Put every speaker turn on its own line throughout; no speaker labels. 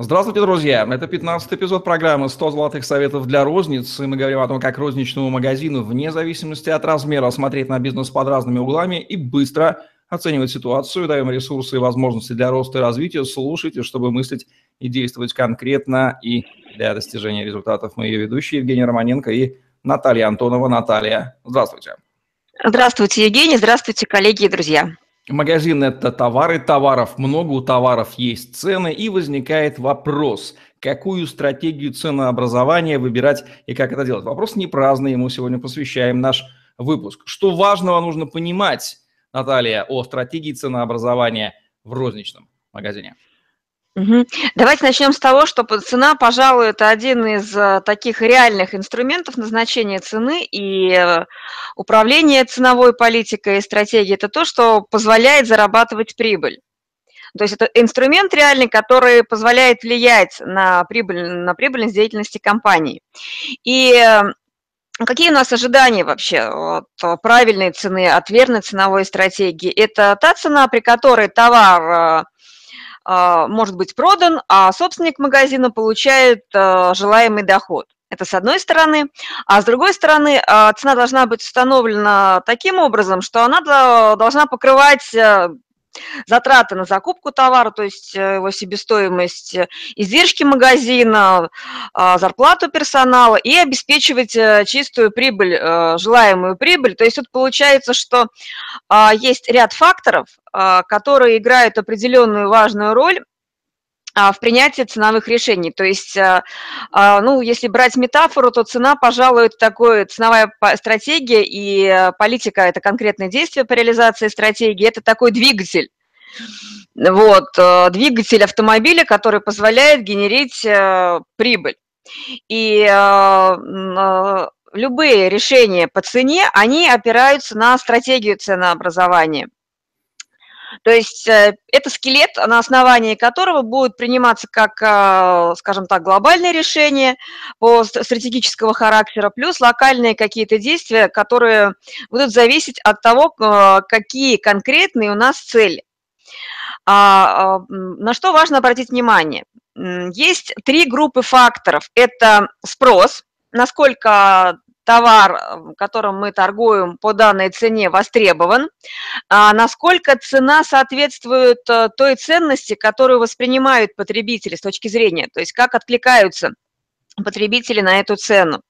Здравствуйте, друзья! Это 15 эпизод программы «100 золотых советов для розниц». И мы говорим о том, как розничному магазину, вне зависимости от размера, смотреть на бизнес под разными углами и быстро оценивать ситуацию, даем ресурсы и возможности для роста и развития. Слушайте, чтобы мыслить и действовать конкретно и для достижения результатов. Мы ее ведущие Евгений Романенко и Наталья Антонова. Наталья, здравствуйте.
Здравствуйте, Евгений. Здравствуйте, коллеги и друзья.
Магазин – это товары, товаров много, у товаров есть цены, и возникает вопрос, какую стратегию ценообразования выбирать и как это делать. Вопрос не праздный, ему сегодня посвящаем наш выпуск. Что важного нужно понимать, Наталья, о стратегии ценообразования в розничном магазине?
Давайте начнем с того, что цена, пожалуй, это один из э, таких реальных инструментов назначения цены и э, управления ценовой политикой и стратегией. Это то, что позволяет зарабатывать прибыль. То есть это инструмент реальный, который позволяет влиять на, прибыль, на прибыльность деятельности компании. И э, Какие у нас ожидания вообще от правильной цены, от верной ценовой стратегии? Это та цена, при которой товар может быть продан, а собственник магазина получает а, желаемый доход. Это с одной стороны. А с другой стороны, а, цена должна быть установлена таким образом, что она должна покрывать затраты на закупку товара, то есть э, его себестоимость, э, издержки магазина, а, зарплату персонала и обеспечивать э, чистую прибыль, желаемую прибыль. То есть тут получается, что а, есть ряд факторов, а, которые играют определенную важную роль в принятии ценовых решений. То есть, ну, если брать метафору, то цена, пожалуй, это такое, ценовая стратегия и политика – это конкретное действие по реализации стратегии, это такой двигатель. Вот, э, двигатель автомобиля, который позволяет генерить э, прибыль. И э, любые решения по цене, они опираются на стратегию ценообразования. То есть это скелет, на основании которого будут приниматься как, скажем так, глобальные решения по стратегического характера, плюс локальные какие-то действия, которые будут зависеть от того, какие конкретные у нас цели. А, а, на что важно обратить внимание? Есть три группы факторов. Это спрос, насколько товар, которым мы торгуем по данной цене, востребован, а насколько цена соответствует э, той ценности, которую воспринимают потребители с точки зрения, то есть как откликаются потребители на эту цену.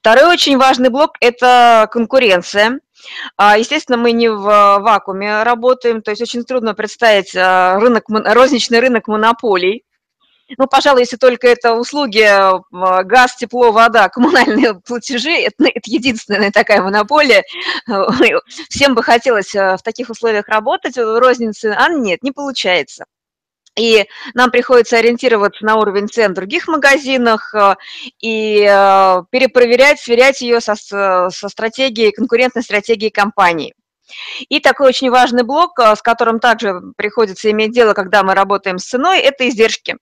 Второй очень важный блок – это конкуренция. А, естественно, мы не в вакууме работаем, то есть очень трудно представить рынок, розничный рынок монополий. Ну, пожалуй, если только это услуги, а, газ, тепло, вода, коммунальные платежи, это, это единственная такая монополия. Всем бы хотелось в таких условиях работать, в рознице, а нет, не получается. И нам приходится ориентироваться на уровень цен в других магазинах э, и э, перепроверять, сверять ее со, со стратегией, конкурентной стратегией компании. И такой очень важный блок, э, с которым также приходится иметь дело, когда мы работаем с ценой, это издержки.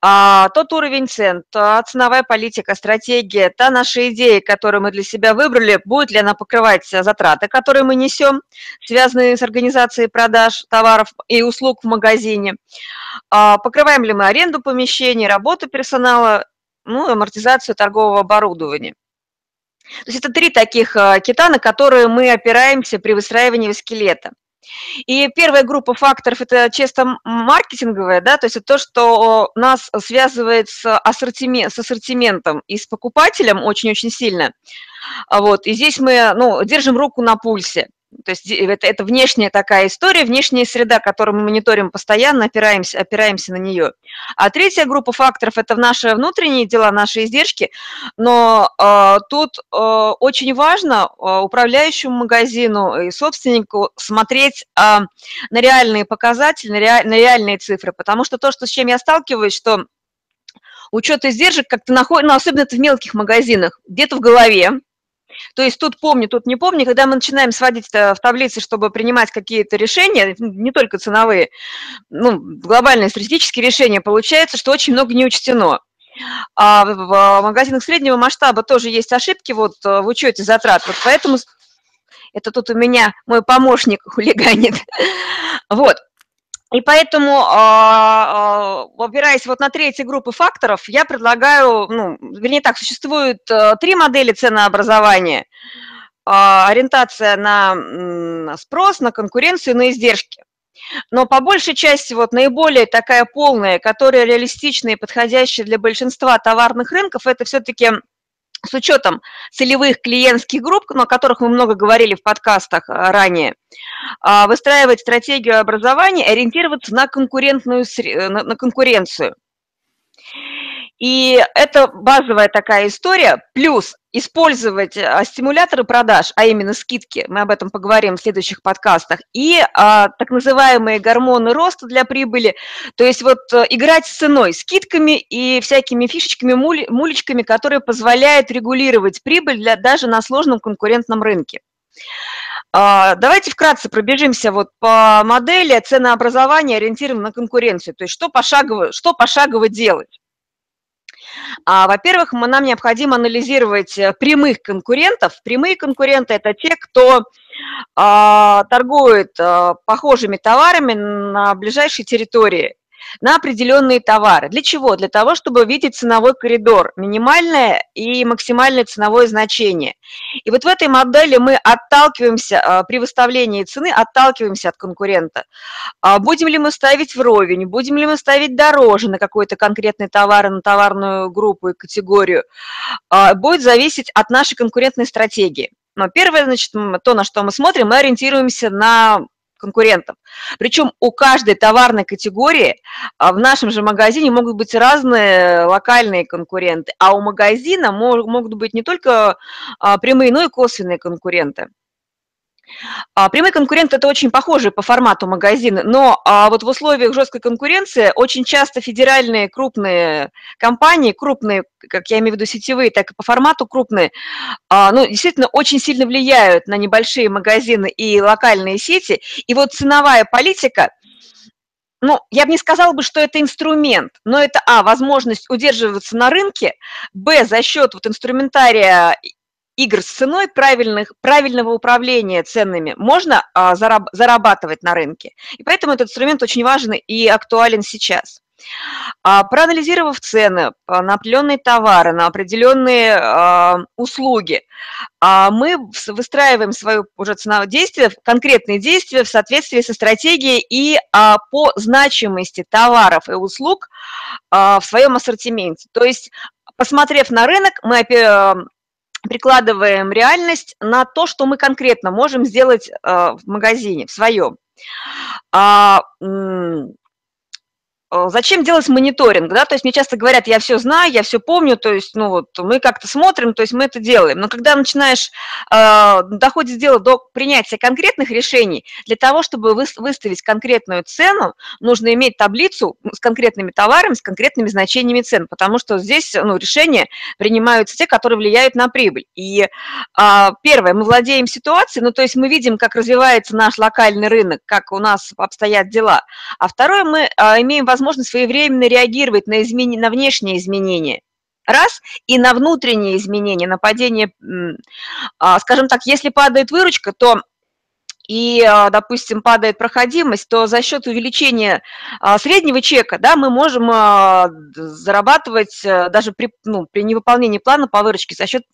А, тот уровень цен, та ценовая политика, стратегия, та наша идея, которую мы для себя выбрали, будет ли она покрывать затраты, которые мы несем, связанные с организацией продаж товаров и услуг в магазине, а, покрываем ли мы аренду помещений, работу персонала, ну, амортизацию торгового оборудования. То есть это три таких а, кита, на которые мы опираемся при выстраивании скелета. И первая группа факторов – это чисто маркетинговая, да, то есть это то, что нас связывает с, ассортимент, с ассортиментом и с покупателем очень-очень сильно. Вот, и здесь мы, ну, держим руку на пульсе. То есть это, это внешняя такая история, внешняя среда, которую мы мониторим постоянно, опираемся, опираемся на нее. А третья группа факторов – это наши внутренние дела, наши издержки. Но э, тут э, очень важно э, управляющему магазину и собственнику смотреть э, на реальные показатели, на, ре, на реальные цифры. Потому что то, что, с чем я сталкиваюсь, что учет издержек как-то находится, ну, особенно это в мелких магазинах, где-то в голове, то есть тут помню, тут не помню, когда мы начинаем сводить в таблице, чтобы принимать какие-то решения, не только ценовые, ну, глобальные стратегические решения, получается, что очень много не учтено. А в магазинах среднего масштаба тоже есть ошибки вот э, в учете затрат. Вот поэтому это тут у меня мой помощник хулиганит. Вот. И поэтому а, а, опираясь вот на третьи группы факторов, я предлагаю, ну, вернее так, существует э, три модели ценообразования. Э, ориентация на спрос, на конкуренцию, на издержки. Но по большей части вот наиболее такая полная, которая реалистичная и подходящая для большинства товарных рынков, это все-таки с учетом целевых клиентских групп, о которых мы много говорили в подкастах а, ранее, а, выстраивать стратегию образования, ориентироваться на, конкурентную, на конкуренцию. И это базовая такая история. Плюс использовать а, стимуляторы продаж, а именно скидки, мы об этом поговорим в следующих подкастах, и а, так называемые гормоны роста для прибыли, то есть вот а, играть с ценой, скидками и всякими фишечками, муль, мулечками, которые позволяют регулировать прибыль для, даже на сложном конкурентном рынке. А, давайте вкратце пробежимся вот по модели ценообразования, ориентированного на конкуренцию, то есть что пошагово, что пошагово делать. А, во-первых, нам необходимо анализировать э, прямых конкурентов. Прямые конкуренты – это те, кто а, торгует а, похожими товарами на ближайшей территории на определенные товары. Для чего? Для того, чтобы видеть ценовой коридор, минимальное и максимальное ценовое значение. И вот в этой модели мы отталкиваемся а, при выставлении цены, отталкиваемся от конкурента. А будем ли мы ставить вровень, будем ли мы ставить дороже на какой-то конкретный товар, на товарную группу и категорию, а, будет зависеть от нашей конкурентной стратегии. Но первое, значит, то, на что мы смотрим, мы ориентируемся на конкурентов. Причем у каждой товарной категории а, в нашем же магазине могут быть разные локальные конкуренты, а у магазина могут быть не только а, прямые, но и косвенные конкуренты. А, прямые конкуренты – это очень похожие по формату магазины, но а, вот в условиях жесткой конкуренции очень часто федеральные крупные компании, крупные, как я имею в виду сетевые, так и по формату крупные, а, ну, действительно очень сильно влияют на небольшие магазины и локальные сети. И вот ценовая политика – ну, я бы не сказала бы, что это инструмент, но это, а, возможность удерживаться на рынке, б, за счет вот инструментария игр с ценой, правильных, правильного управления ценными можно а, зараб, зарабатывать на рынке. И поэтому этот инструмент очень важен и актуален сейчас. А, проанализировав цены на определенные товары, на определенные а, услуги, мы в, свое уже ценовое действие, конкретные действия в соответствии со стратегией и по значимости товаров и услуг в своем ассортименте. То есть посмотрев на рынок, мы прикладываем реальность на то, что мы конкретно можем сделать э, в магазине, в своем. Э, зачем делать мониторинг, да, то есть мне часто говорят, я все знаю, я все помню, то есть, ну вот, мы как-то смотрим, то есть мы это делаем, но когда начинаешь, э, доходит дело до принятия конкретных решений, для того, чтобы вы, выставить конкретную цену, нужно иметь таблицу с конкретными товарами, с конкретными значениями цен, потому что здесь, ну, решения принимаются те, которые влияют на прибыль. И э, первое, мы владеем ситуацией, ну, то есть мы видим, как развивается наш локальный рынок, как у нас обстоят дела, а второе, мы э, имеем возможность возможность своевременно реагировать на, измен... на внешние изменения. Раз, и на внутренние изменения, на падение, а, скажем так, если падает выручка, то и, а, допустим, падает проходимость, то за счет увеличения а, среднего чека да, мы можем зарабатывать э, даже при, ну, при невыполнении плана по выручке за счет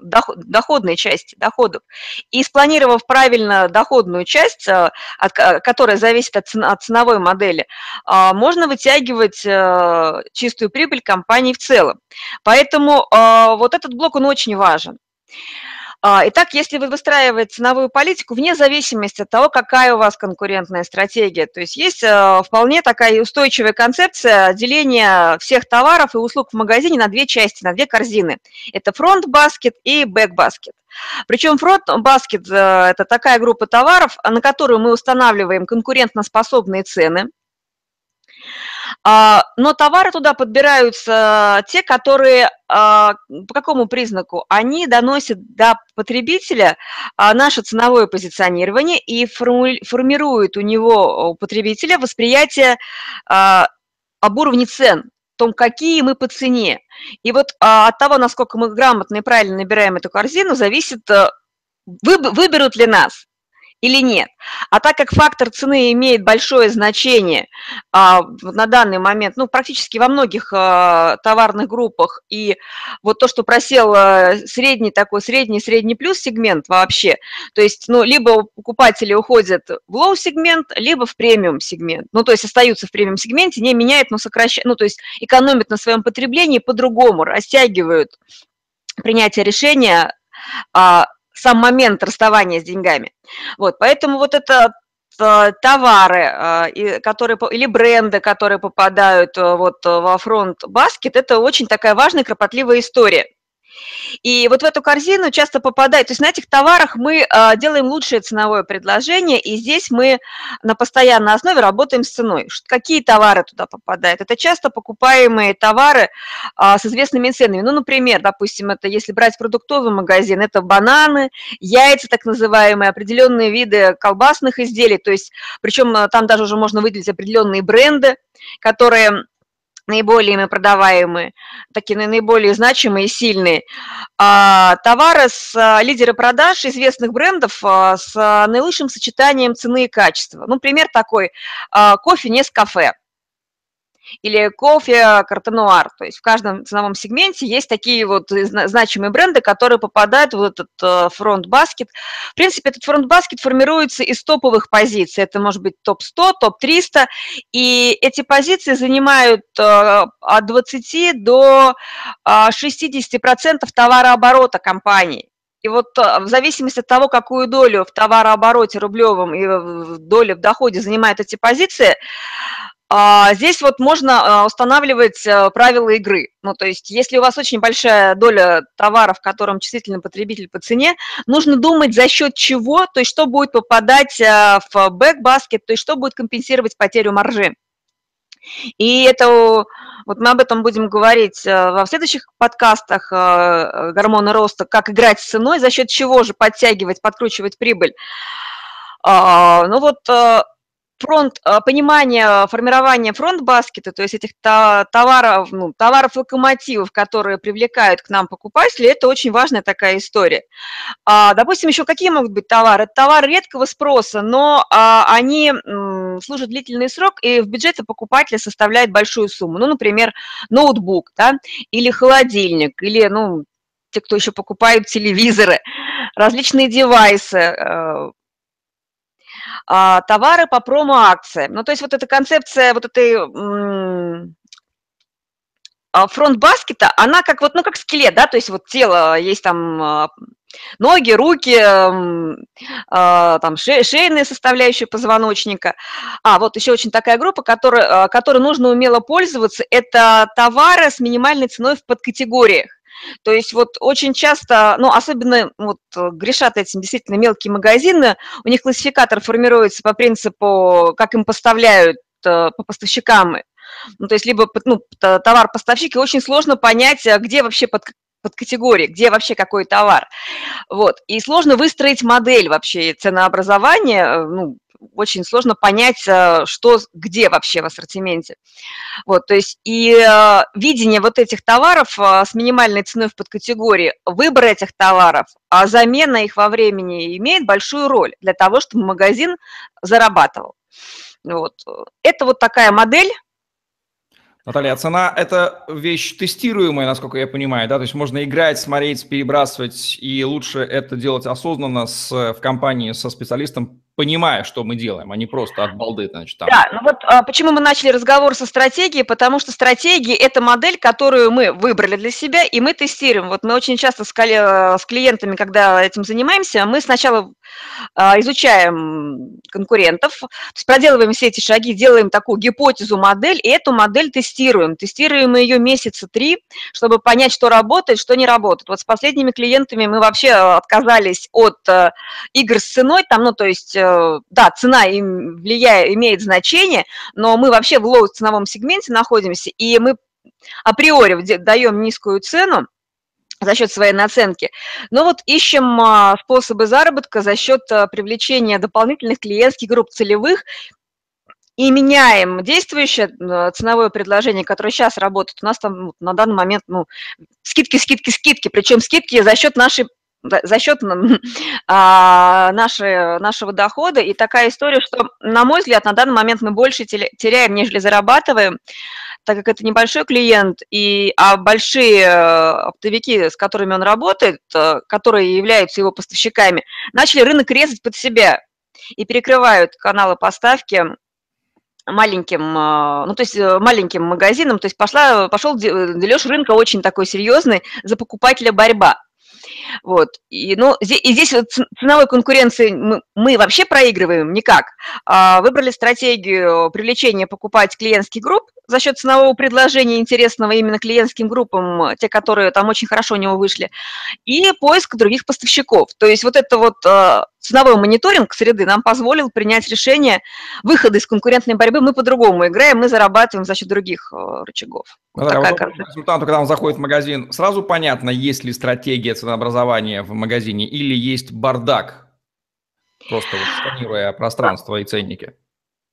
доходной части доходов. И спланировав правильно доходную часть, э, от, которая зависит от, цен, от ценовой модели, а, можно вытягивать э, чистую прибыль компании в целом. Поэтому вот этот блок, он очень важен. А, итак, если вы выстраиваете ценовую политику, вне зависимости от того, какая у вас конкурентная стратегия, то есть есть э, вполне такая устойчивая концепция деления всех товаров и услуг в магазине на две части, на две корзины. Это front basket и back basket. Причем front basket – это такая группа товаров, на которую мы устанавливаем конкурентоспособные цены, но товары туда подбираются те, которые а, по какому признаку? Они доносят до потребителя а, наше ценовое позиционирование и формируют у него, у потребителя, восприятие об уровне цен, том, какие мы по цене. И вот от того, насколько мы грамотно и правильно набираем эту корзину, зависит, выберут ли нас или нет. А так как фактор цены имеет большое значение а, на данный момент, ну, практически во многих а, товарных группах, и вот то, что просел а, средний такой, средний-средний плюс сегмент вообще, то есть, ну, либо покупатели уходят в лоу-сегмент, либо в премиум-сегмент, ну, то есть остаются в премиум-сегменте, не меняют, но сокращают, ну, то есть экономят на своем потреблении по-другому, растягивают принятие решения а, сам момент расставания с деньгами. Вот, поэтому вот это э, товары, э, которые, или бренды, которые попадают э, вот во фронт баскет, это очень такая важная, кропотливая история. И вот в эту корзину часто попадает, то есть на этих товарах мы а, делаем лучшее ценовое предложение, и здесь мы на постоянной основе работаем с ценой. Какие товары туда попадают? Это часто покупаемые товары а, с известными ценами. Ну, например, допустим, это если брать продуктовый магазин, это бананы, яйца так называемые, определенные виды колбасных изделий, то есть, причем а, там даже уже можно выделить определенные бренды, которые наиболее ими продаваемые, такие наиболее значимые и сильные. А, товары с а, лидеры продаж известных брендов а, с наилучшим сочетанием цены и качества. Ну, пример такой, кофе Nescafe или кофе Carte Noire. То есть в каждом ценовом сегменте есть такие вот значимые бренды, которые попадают в этот э, front basket. В принципе, этот front basket формируется из топовых позиций. Это может быть топ-100, топ-300. И эти позиции занимают э, от 20 до 60% э, товарооборота компании. И вот в зависимости от того, какую долю в товарообороте рублевом и долю в доходе занимают эти позиции, здесь вот можно а, устанавливать э, правила игры. Ну, то есть, если у вас очень большая доля товаров, в котором чувствительный потребитель по цене, нужно думать за счет чего, то есть, что будет попадать э, в бэкбаскет, то есть, что будет компенсировать потерю маржи. И это, вот мы об этом будем говорить э, во следующих подкастах «Гормоны роста», как играть с ценой, за счет чего же подтягивать, подкручивать прибыль. А, ну вот фронт, а, понимание формирования фронт-баскета, то есть этих товаров, ну, товаров-локомотивов, которые привлекают к нам покупателей, это очень важная такая история. А, допустим, еще какие могут быть товары? Это товары редкого спроса, но а, они м, служат длительный срок и в бюджете покупателя составляют большую сумму. Ну, например, ноутбук, да, или холодильник, или, ну, те, кто еще покупают телевизоры, различные девайсы, э, а, товары по промо-акциям. Ну, то есть вот эта концепция вот этой а, фронт-баскета, она как вот, ну, как скелет, да, то есть вот тело, есть там а, ноги, руки, там шейные составляющие позвоночника. А, вот еще очень такая группа, которой, которой нужно умело пользоваться, это товары с минимальной ценой в подкатегориях. То есть вот очень часто, ну, особенно вот грешат этим действительно мелкие магазины, у них классификатор формируется по принципу, как им поставляют э, по поставщикам. Ну, то есть либо ну, товар-поставщик, и очень сложно понять, а где вообще под, под категории, где вообще какой товар. Вот. И сложно выстроить модель вообще ценообразования, э, ну, очень сложно понять, э, что, где вообще в ассортименте. Вот, то есть и э, видение вот этих товаров э, с минимальной ценой в подкатегории, выбор этих товаров, а замена их во времени имеет большую роль для того, чтобы магазин зарабатывал. Вот. Это вот такая модель,
Наталья, а цена – это вещь тестируемая, насколько я понимаю, да? То есть можно играть, смотреть, перебрасывать, и лучше это делать осознанно с, в компании со специалистом, понимая, что мы делаем, а не просто от балды, значит, там.
Да, ну вот а, почему мы начали разговор со стратегией, потому что стратегия – это модель, которую мы выбрали для себя, и мы тестируем. Вот мы очень часто с, с клиентами, когда этим занимаемся, мы сначала а, изучаем конкурентов, то есть проделываем все эти шаги, делаем такую гипотезу, модель, и эту модель тестируем. Тестируем ее месяца три, чтобы понять, что работает, что не работает. Вот с последними клиентами мы вообще отказались от э, игр с ценой, там, ну, то есть Э, да, цена им влияет, имеет значение, но мы вообще в лоу-ценовом сегменте находимся, и мы априори даем низкую цену, за счет своей наценки. Но вот ищем а, способы заработка за счет а, привлечения дополнительных клиентских групп целевых и меняем действующее а, ценовое предложение, которое сейчас работает. У нас там на данный момент ну, скидки, скидки, скидки, причем скидки за счет нашей за счет а, нашей, нашего дохода. И такая история, что, на мой взгляд, на данный момент мы больше теряем, нежели зарабатываем, так как это небольшой клиент, и, а большие э, оптовики, с которыми он работает, э, которые являются его поставщиками, начали рынок резать под себя и перекрывают каналы поставки маленьким, э, ну, то есть маленьким магазинам, то есть пошла, пошел дележ рынка очень такой серьезный, за покупателя борьба. Вот. И, ну, и здесь вот ценовой конкуренции мы, мы вообще проигрываем никак. А, выбрали стратегию привлечения покупать клиентских групп за счет ценового предложения интересного именно клиентским группам, те, которые там очень хорошо у него вышли, и поиск других поставщиков. То есть вот это вот а, ценовой мониторинг среды нам позволил принять решение выхода из конкурентной борьбы. Мы по-другому играем, мы зарабатываем за счет других э, рычагов.
Вот ну, такая вот результату, когда он заходит в магазин, сразу понятно, есть ли стратегия ценообразования в магазине или есть бардак, просто вот сканируя пространство и ценники.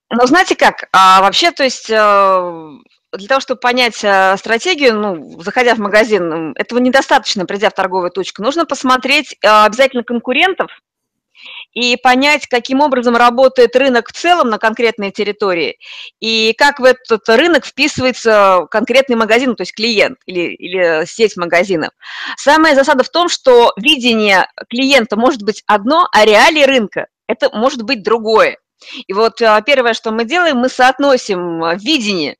Ну, знаете как, а, вообще, то есть э, для того, чтобы понять э, стратегию, ну, заходя в магазин, этого недостаточно, придя в торговую точку. Нужно посмотреть обязательно конкурентов, и понять, каким образом работает рынок в целом на конкретной территории, и как в этот рынок вписывается конкретный магазин, то есть клиент или, или сеть магазинов. Самая засада в том, что видение клиента может быть одно, а реалии рынка – это может быть другое. И вот а, первое, что мы делаем, мы соотносим видение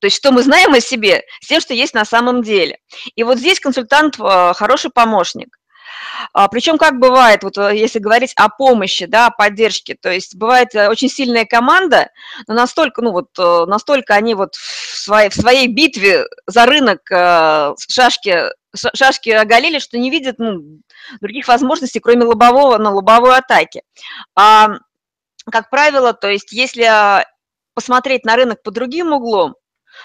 то есть что мы знаем о себе с тем, что есть на самом деле. И вот здесь консультант а, хороший помощник. А, Причем как бывает, вот э, если говорить о помощи, да, о поддержке, то есть бывает э, очень сильная команда, но настолько, ну вот, э, настолько они вот в своей, в своей битве за рынок шашки, шашки оголили, что не видят ну, других возможностей, кроме лобового, на лобовой атаки. А, как правило, то есть если посмотреть на рынок под другим углом,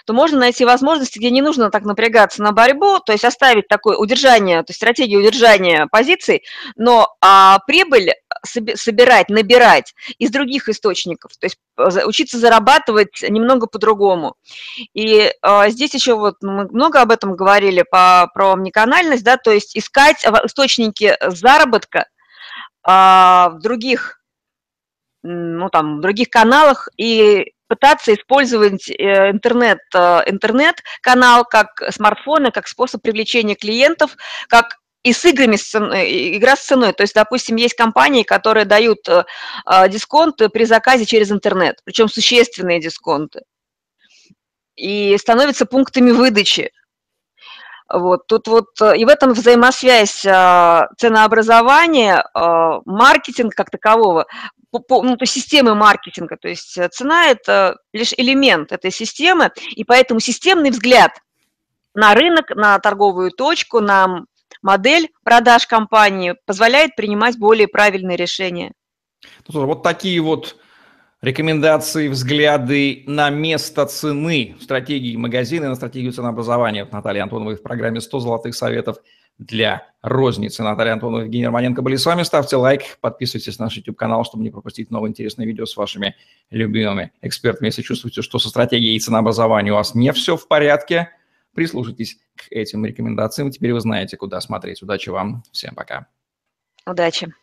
то можно найти возможности, где не нужно так напрягаться на борьбу, то есть оставить такое удержание, то есть стратегию удержания позиций, но а, прибыль собирать, набирать из других источников, то есть э, учиться зарабатывать немного по-другому. И а, здесь еще вот мы много об этом говорили по, про омниканальность, да, то есть искать источники заработка а, в других ну, там, в других каналах и пытаться использовать э, интернет, э, интернет-канал как смартфоны, как способ привлечения клиентов, как и с играми, с э, игра с ценой. То есть, допустим, есть компании, которые дают дисконты при заказе через интернет, причем существенные дисконты. И становятся пунктами выдачи. Вот, тут вот и в этом взаимосвязь ценообразования, маркетинг как такового ну, то есть системы маркетинга. То есть э, цена – это лишь элемент этой системы, и поэтому системный взгляд на рынок, на торговую точку, на модель продаж компании позволяет принимать более правильные решения.
Ну, вот такие вот рекомендации, взгляды на место цены в стратегии магазина, на стратегию ценообразования от Натальи в программе «100 золотых советов» для розницы. Наталья Антонова, Евгений Романенко были с вами. Ставьте лайк, подписывайтесь на наш YouTube-канал, чтобы не пропустить новые интересные видео с вашими любимыми экспертами. Если чувствуете, что со стратегией ценообразования у вас не все в порядке, прислушайтесь к этим рекомендациям. Теперь вы знаете, куда смотреть. Удачи вам. Всем пока.
Удачи.